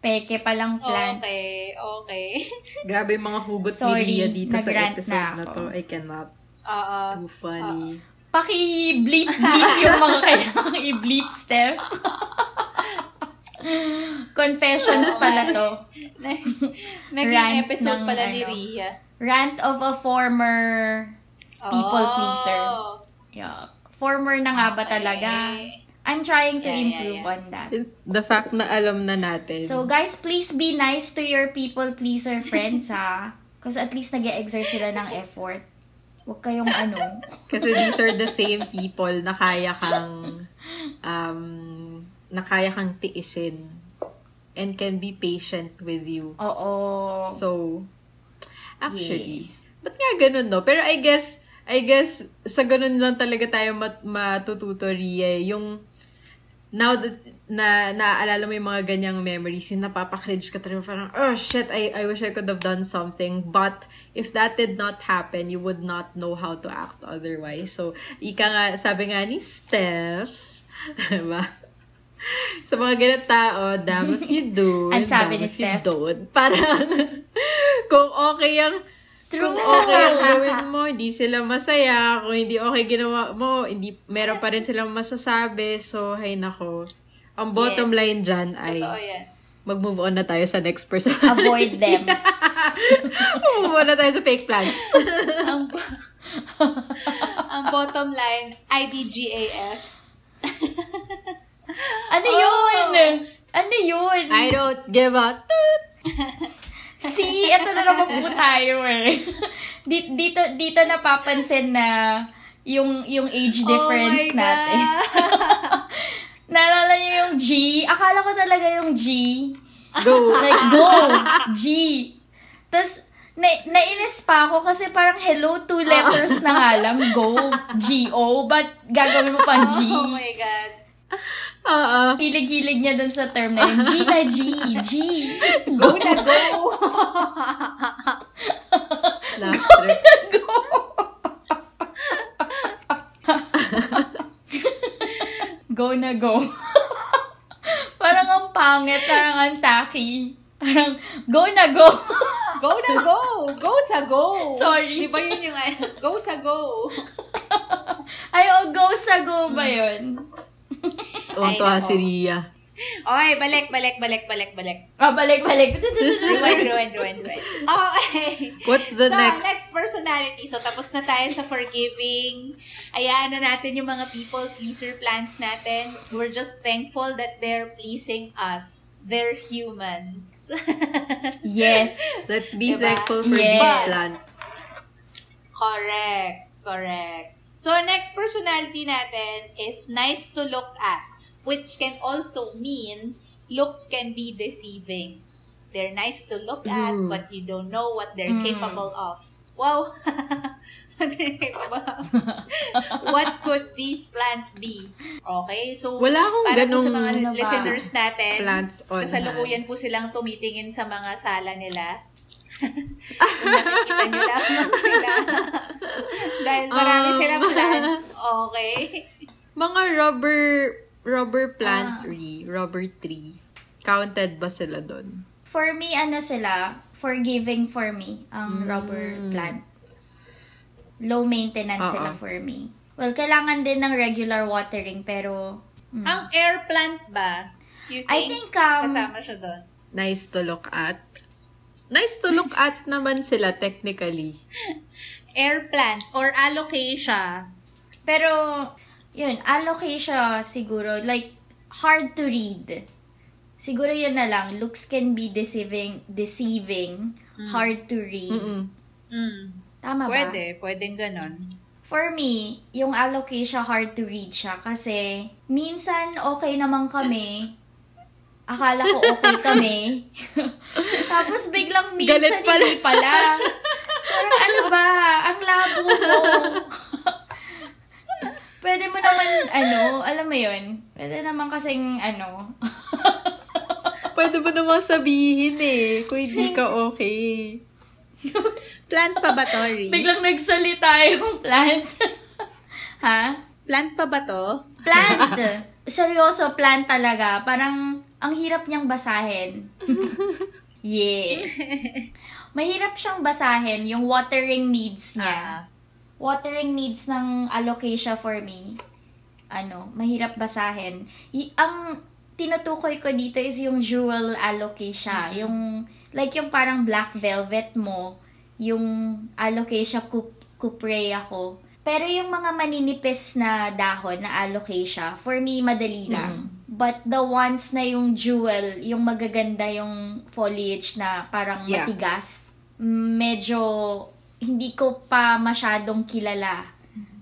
Peke palang plants. Okay, okay. Grabe yung mga hugot Sorry, ni Ria dito sa episode na na, to. I cannot. Oo. It's too funny. Paki-bleep-bleep yung mga kailangang i-bleep, Steph. Confessions pala to. Naging Rant episode ng pala ni ano. Ria. Rant of a former people Oh. pleaser. Yeah. Former na nga ba talaga? I'm trying to Yeah, yeah, improve yeah. on that. The fact na alam na natin. So guys, please be nice to your people pleaser friends ha. Because at least nag exert sila ng effort. Huwag kayong ano. Kasi these are the same people na kaya kang um, na kaya kang tiisin and can be patient with you. Oo. So, actually, ba't nga ganun, no? Pero I guess, I guess, sa ganun lang talaga tayo mat matututo, Ria. Yung, now that, na, naaalala mo yung mga ganyang memories, yung napapakringe ka talaga, parang, oh shit, I, I wish I could have done something. But, if that did not happen, you would not know how to act otherwise. So, ika nga, sabi nga ni Steph, diba? Sa mga ganang tao, damn if you do, Ang sabi damn if you Steph. don't. Parang, kung okay ang True. kung okay ang gawin mo, hindi sila masaya. Kung hindi okay ginawa mo, hindi, meron pa rin silang masasabi. So, hay nako. Ang bottom Yes. line dyan Totoo ay yan. mag-move on na tayo sa next person. Avoid them. move on na tayo sa fake plans. ang, ang bottom line, IDGAF. Ano Oh. yun? Ano yun? I don't give a toot. See, ito na naman po tayo eh. Di- dito, dito napapansin na yung, yung age difference oh natin. Naalala niyo yung G? Akala ko talaga yung G. Go. Like, go! G. Tapos, na, nainis pa ako kasi parang hello, two letters na nga lang, go, G-O, but gagawin mo pang G. Oh my God. Oo. Hilig-hilig niya dun sa term na yun. G na G, G. Go na go. Laugh track. Go! go na go. parang ang pangit, parang ang tacky. Parang, go na go. Go na go! Go sa go! Sorry. Di ba yun yung? Go sa go! Ay, oh, go sa go ba yun? Tuwang-tuwa si Ria. Okay, balik, balik, balik, balik, balik. Ah, balik, balik. Rewind, rewind, rewind, rewind. Okay. What's the so, next? next personality. So, tapos na tayo sa forgiving. Ayaan na natin yung mga people pleaser plans natin. We're just thankful that they're pleasing us. They're humans. yes. Let's be Diba? thankful for Yes. these plants. correct. Correct. So, next personality natin is nice to look at, which can also mean looks can be deceiving. They're nice to look at, Ooh. but you don't know what they're Mm. capable of. Wow! what could these plants be? Okay, so Wala akong para po ganong sa mga ano listeners natin, Plants on kasalukuyan po silang tumitingin sa mga sala nila. Nakikita nyo lamang sila. Dahil marami Um, silang plants. Okay. Mga rubber rubber Ah. plant tree, rubber tree. Counted ba sila doon? For me, ano sila, forgiving for me, ang Mm. rubber plant. Low maintenance Oo. sila for me. Well, kailangan din ng regular watering, pero... mm. Ang air plant ba? You think, I think, um, kasama siya doon? Nice to look at. Nice to look at naman sila technically. Air plant or alocasia. Pero, yun, alocasia siguro, like, hard to read. Siguro yun na lang, looks can be deceiving, deceiving, hard to read. Mm-mm. Mm. Tama ba? Pwede, pwedeng ganon. For me, yung alocasia hard to read siya kasi minsan okay naman kami. Akala ko okay kami. Tapos biglang minsan Galit pala. hindi pala. So, ano ba? Ang labo mo. Pwede mo naman, ano, alam mo yun, pwede naman kasing, ano, Pwede mo naman sabihin eh, kung hindi ka okay. Plant pa ba to, Ri? biglang nagsalita yung plant. ha? Plant pa ba to? Plant. Seryoso, plant talaga. Parang, ang hirap niyang basahin. yeah. Mahirap siyang basahin yung watering needs niya. Ah. Watering needs ng alocasia for me. Ano, mahirap basahin. Y- ang tinutukoy ko dito is yung jewel alocasia. Yung, like yung parang black velvet mo, yung alocasia cup- cuprea ko. Pero yung mga maninipis na dahon na alocasia, for me, madali lang. But the ones na yung jewel, yung magaganda yung foliage na parang Yeah. matigas, medyo hindi ko pa masyadong kilala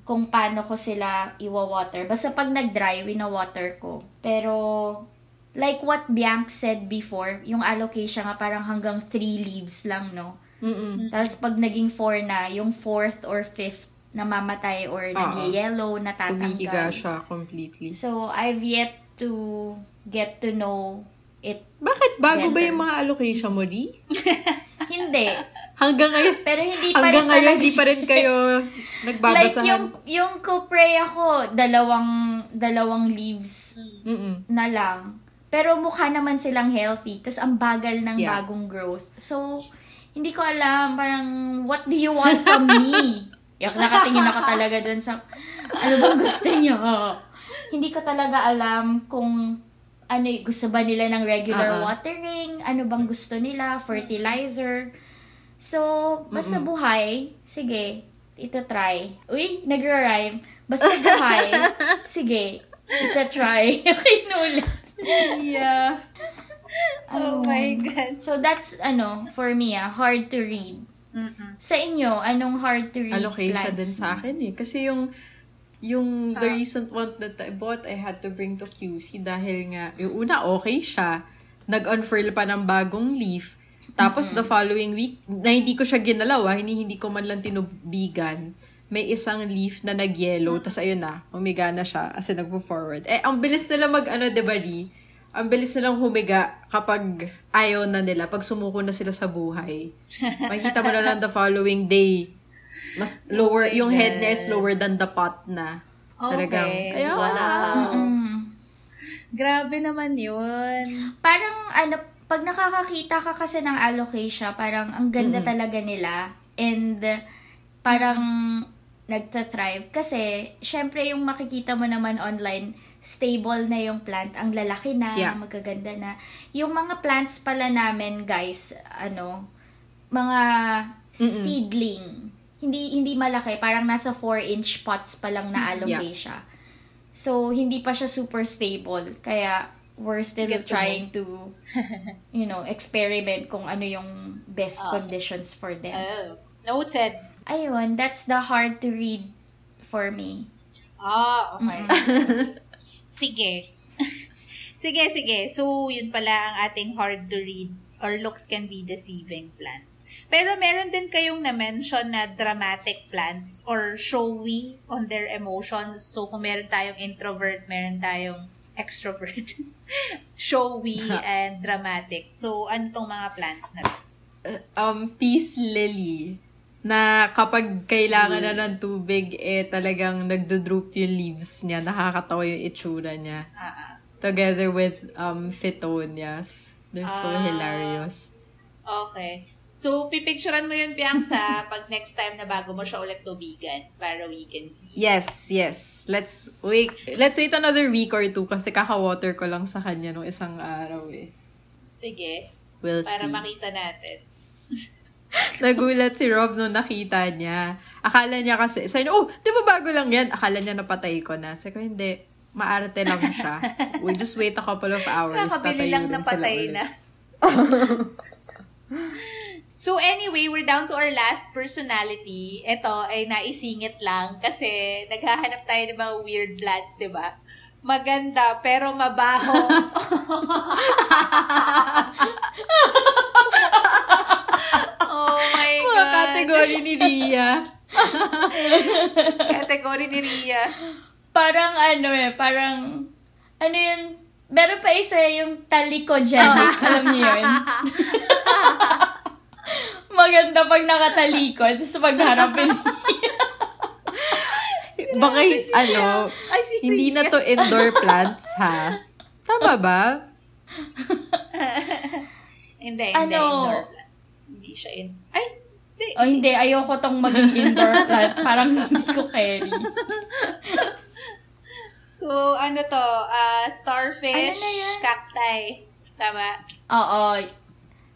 kung paano ko sila iwa-water. Basta pag nag-dry, wina-water ko. Pero, like what Bianc said before, yung alocasia nga parang hanggang three leaves lang, no? Mm-mm. Tapos pag naging four na, yung fourth or fifth namamatay or nag-yellow, Umihiga natatanggal. siya completely. So, I've yet to get to know it. Bakit bago ba Better. yung mga allocation mo, Ri? Hindi. Hanggang ngayon, Pero hindi pa hanggang rin ngayon, talaga- di pa rin kayo Like nagbabasahan. yung, yung cuprea ko, dalawang, dalawang leaves Mm-mm. na lang. Pero mukha naman silang healthy. Tapos ang bagal ng Yeah. bagong growth. So, hindi ko alam, parang, what do you want from me? Yak, nakatingin ako talaga dun sa, ano bang gusto niyo? Hindi ko talaga alam kung ano, gusto ba nila ng regular ah. watering? Ano bang gusto nila? Fertilizer? So, basta buhay, sige, ito try. Uy, nagra-rhyme. Basta buhay, sige, ito try. Okay, nulit. Yeah. Oh my God. So, that's, ano, for me, ah, hard to read. Mm-mm. Sa inyo, anong hard to read Allocation plants? din sa akin eh. Kasi yung yung the Ah. recent one that I bought, I had to bring to QC dahil nga, yung una, okay siya. Nag-unfurl pa ng bagong leaf. Tapos the following week, na hindi ko siya ginalaw, ah, hindi, hindi ko man lang tinubigan, may isang leaf na nag-yellow, tas ayun na, umiga na siya, as in nagpo-forward. Eh, ang bilis nila mag, ano, di ba, Ri? Ang bilis nilang humiga kapag ayaw na nila, pag sumuko na sila sa buhay. Makikita mo na lang the following day, mas lower, my yung head niya is lower than the pot na. Talagang, Okay. ayun. Wow. Grabe naman yun. Parang, ano, pag nakakakita ka kasi ng alocasia, parang ang ganda Mm-mm. talaga nila. And parang nagta-thrive. Kasi, syempre yung makikita mo naman online, stable na yung plant. Ang lalaki na, Yeah. magaganda na. Yung mga plants pala namin, guys, ano, mga Mm-mm. seedling. Hindi hindi malaki, parang nasa 4-inch pots pa lang na Mm, Yeah. alocasia. So, hindi pa siya super stable. Kaya, we're still Get to trying to, you know, experiment kung ano yung best Ah. conditions for them. Oh. Noted. Ayun, that's the hard to read for me. Ah, okay. sige. sige, sige. So, yun pala ang ating hard to read or looks can be deceiving plants. Pero meron din kayong na-mention na dramatic plants or showy on their emotions. So, kung meron tayong introvert, meron tayong extrovert. showy and dramatic. So, ano tong mga plants na to? um, peace lily na kapag kailangan na ng tubig, eh talagang nagdo-droop yung leaves niya. Nakakatawa yung itsura niya. Ah. Together with um, phytonias. They're so Ah. hilarious. Okay. So, pipicturean mo yun, Bianca, pag next time na bago mo siya ulit tubigan para we can see. Yes, yes. Let's wait. Let's wait another week or two kasi kaka-water ko lang sa kanya nung isang araw eh. Sige. We'll Para see. makita natin. Nagulat si Rob nung nakita niya. Akala niya kasi, sabi niya, oh, di ba bago lang yan? Akala niya napatay ko na. Sabi ko, hindi. Maarte lang siya. We just wait a couple of hours. Kakabili Tatayo lang napatay na. so anyway, we're down to our last personality. Ito ay naisingit lang kasi naghahanap tayo ng mga weird plants, di ba? Maganda, pero mabaho. oh my Mga God. category ni Ria. Category ni Ria. Parang ano eh, parang, ano yun, meron pa isa yung talikogenic, alam niyo yun? Maganda pag nakatalikod, tapos pagharapin Baka, ano, Ay, si hindi na to indoor plants, ha? Tama ba? Hindi, hindi. Ano? Indoor plant. Hindi siya in... Ay! Hindi. O hindi, ayoko tong maging indoor plant. Parang hindi ko carry. So, ano to? ah starfish, Ano cacti. Tama? Oo.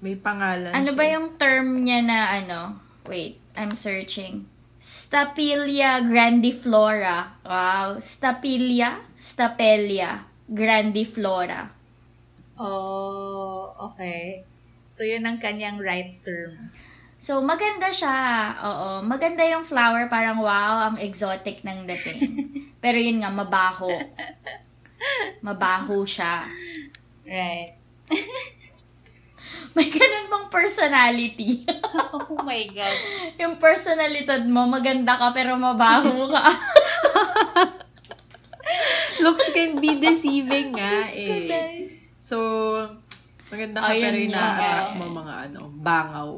May pangalan Ano siya. ba yung term niya na ano? Wait, I'm searching. Stapelia grandiflora. Wow. Stapelia? Stapelia grandiflora. Oh, okay. So, yun ang kanyang right term. So, maganda siya. Oo. Maganda yung flower. Parang wow, ang exotic ng dating. Pero yun nga, mabaho. Mabaho siya. Right. May ganun bang personality? Oh my God. yung personalidad mo, maganda ka pero mabaho ka. Looks can be deceiving nga, eh. So, maganda ka Ayun pero nga. ina-attract mo mga ano, bangaw.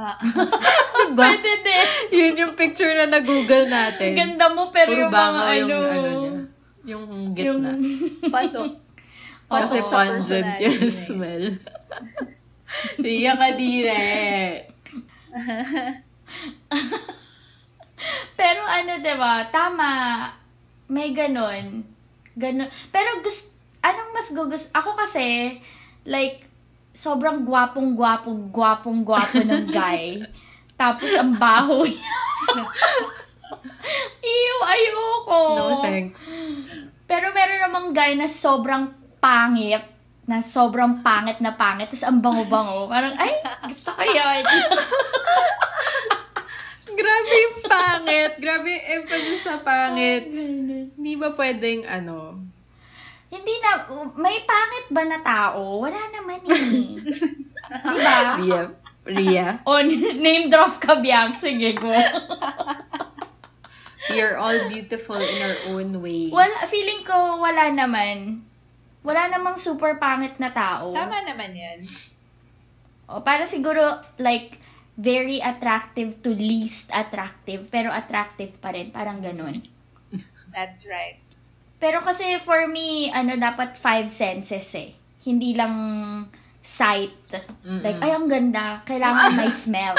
Ah, diba? Pwede din. Yun yung picture na na-google natin. Ganda mo pero Puro yung mga ano. yung ano niya. Yung gitna. pasok. Kasi Pasok sa pungent yung smell. Riya ka dire. Pero ano, 'di ba? Tama. May ganun. Ganun. Pero gusto anong mas gugus ako kasi like sobrang gwapong-gwapo, gwapong-gwapo ng guy. Tapos ang baho niya. Ew, ayoko. No thanks. Pero meron namang guy na sobrang pangit, na sobrang pangit na pangit, tapos ang bango-bango. Parang, ay, gusto ko yun. Grabe yung pangit. Grabe yung emphasis sa pangit. Hindi ba pwedeng ano? Hindi na, may pangit ba na tao? Wala naman eh. diba? Ria. Ria. O, name drop ka, Biang. Sige, go. We are all beautiful in our own way. Wala, feeling ko wala naman. Wala namang super pangit na tao. Tama naman yan. O, para siguro, like, very attractive to least attractive, pero attractive pa rin. Parang ganun. That's right. Pero kasi for me, ano, dapat five senses eh. Hindi lang sight. Like, ay, ang ganda. Kailangan may smell.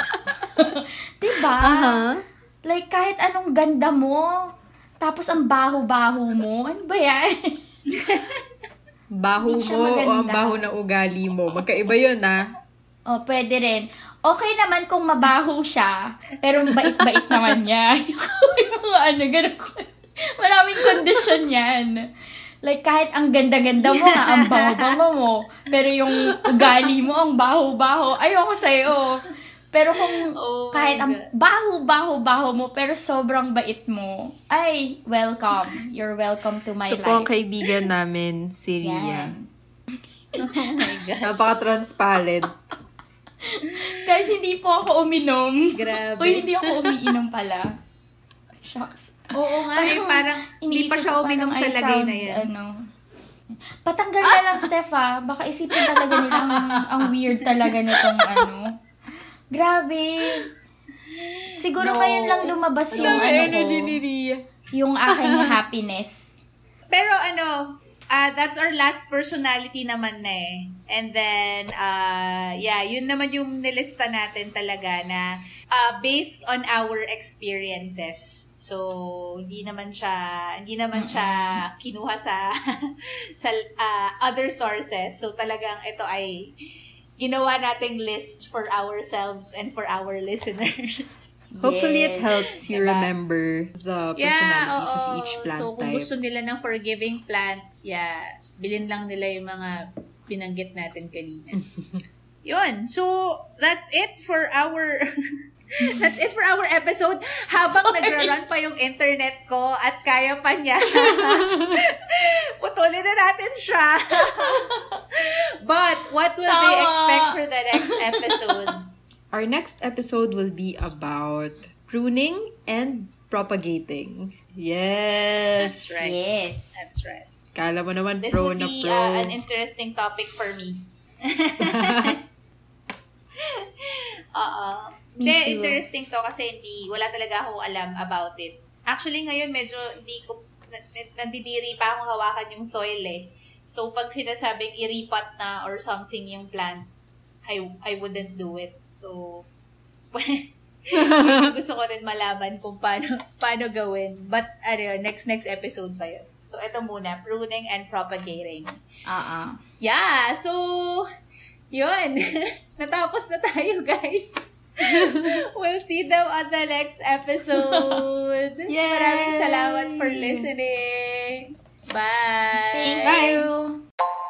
diba? Uh-huh. Like, kahit anong ganda mo, tapos ang baho-baho mo, ano ba yan? Baho mo o ang baho ng ugali mo. Magkaiba yun, ah. oh, pwede rin. Okay naman kung mabaho siya, pero bait-bait naman niya. yung mga ano, ganun. Maraming kondisyon yan. Like, kahit ang ganda-ganda mo ha, ang baho-baho mo, pero yung ugali mo, ang baho-baho, ayoko sa'yo. Pero kung Oh kahit ang baho-baho-baho mo, pero sobrang bait mo, ay, welcome. You're welcome to my Ito po ang life. kaibigan namin, si Ria. Yan. Oh my God. Napaka-transparent. Guys, hindi po ako uminom. Grabe. Uy, hindi ako umiinom pala. Shucks. Oo nga, eh, parang hindi pa siya uminom sa lagay sound, na yan. Ano, patanggal na lang, Steph, ah. Baka isipin talaga nila ang, ang weird talaga nitong ano. Grabe. Siguro No. ngayon lang lumabas yung Ang ano energy ko, ni Ria. yung aking happiness. Pero ano, ah that's our last personality naman na eh. And then, uh, yeah, yun naman yung nilista natin talaga na ah, based on our experiences. So, hindi naman siya, hindi naman siya kinuha sa, sa ah, other sources. So, talagang ito ay ginawa nating list for ourselves and for our listeners. Hopefully, it Yes. helps you Diba? remember the personalities of oo. each plant So, kung type. gusto nila ng forgiving plant, yeah, bilin lang nila yung mga binanggit natin kanina. Yun. So, that's it for our... that's it for our episode. Habang nagra-run pa yung internet ko at kaya pa niya, putulin na natin siya. But, what will they expect for the next episode? Our next episode will be about pruning and propagating. Yes! That's right. Yes. That's right. Kala mo naman This pro would na be pro. uh, an interesting topic for me. Oo. Hindi, too. interesting to kasi hindi, wala talaga akong alam about it. Actually, ngayon medyo hindi ko, na- na- nandidiri pa akong hawakan yung soil eh. So, pag sinasabing iripat na or something yung plant, I, I wouldn't do it. So, gusto ko rin malaman kung paano, paano gawin. But, ano yun, next, next episode pa yun. So, ito muna, pruning and propagating. Ah, ah. Yeah, so, yun. Natapos na tayo, guys. we'll see them on the next episode. Yay! Maraming salamat for listening. Bye! Thank Bye. you.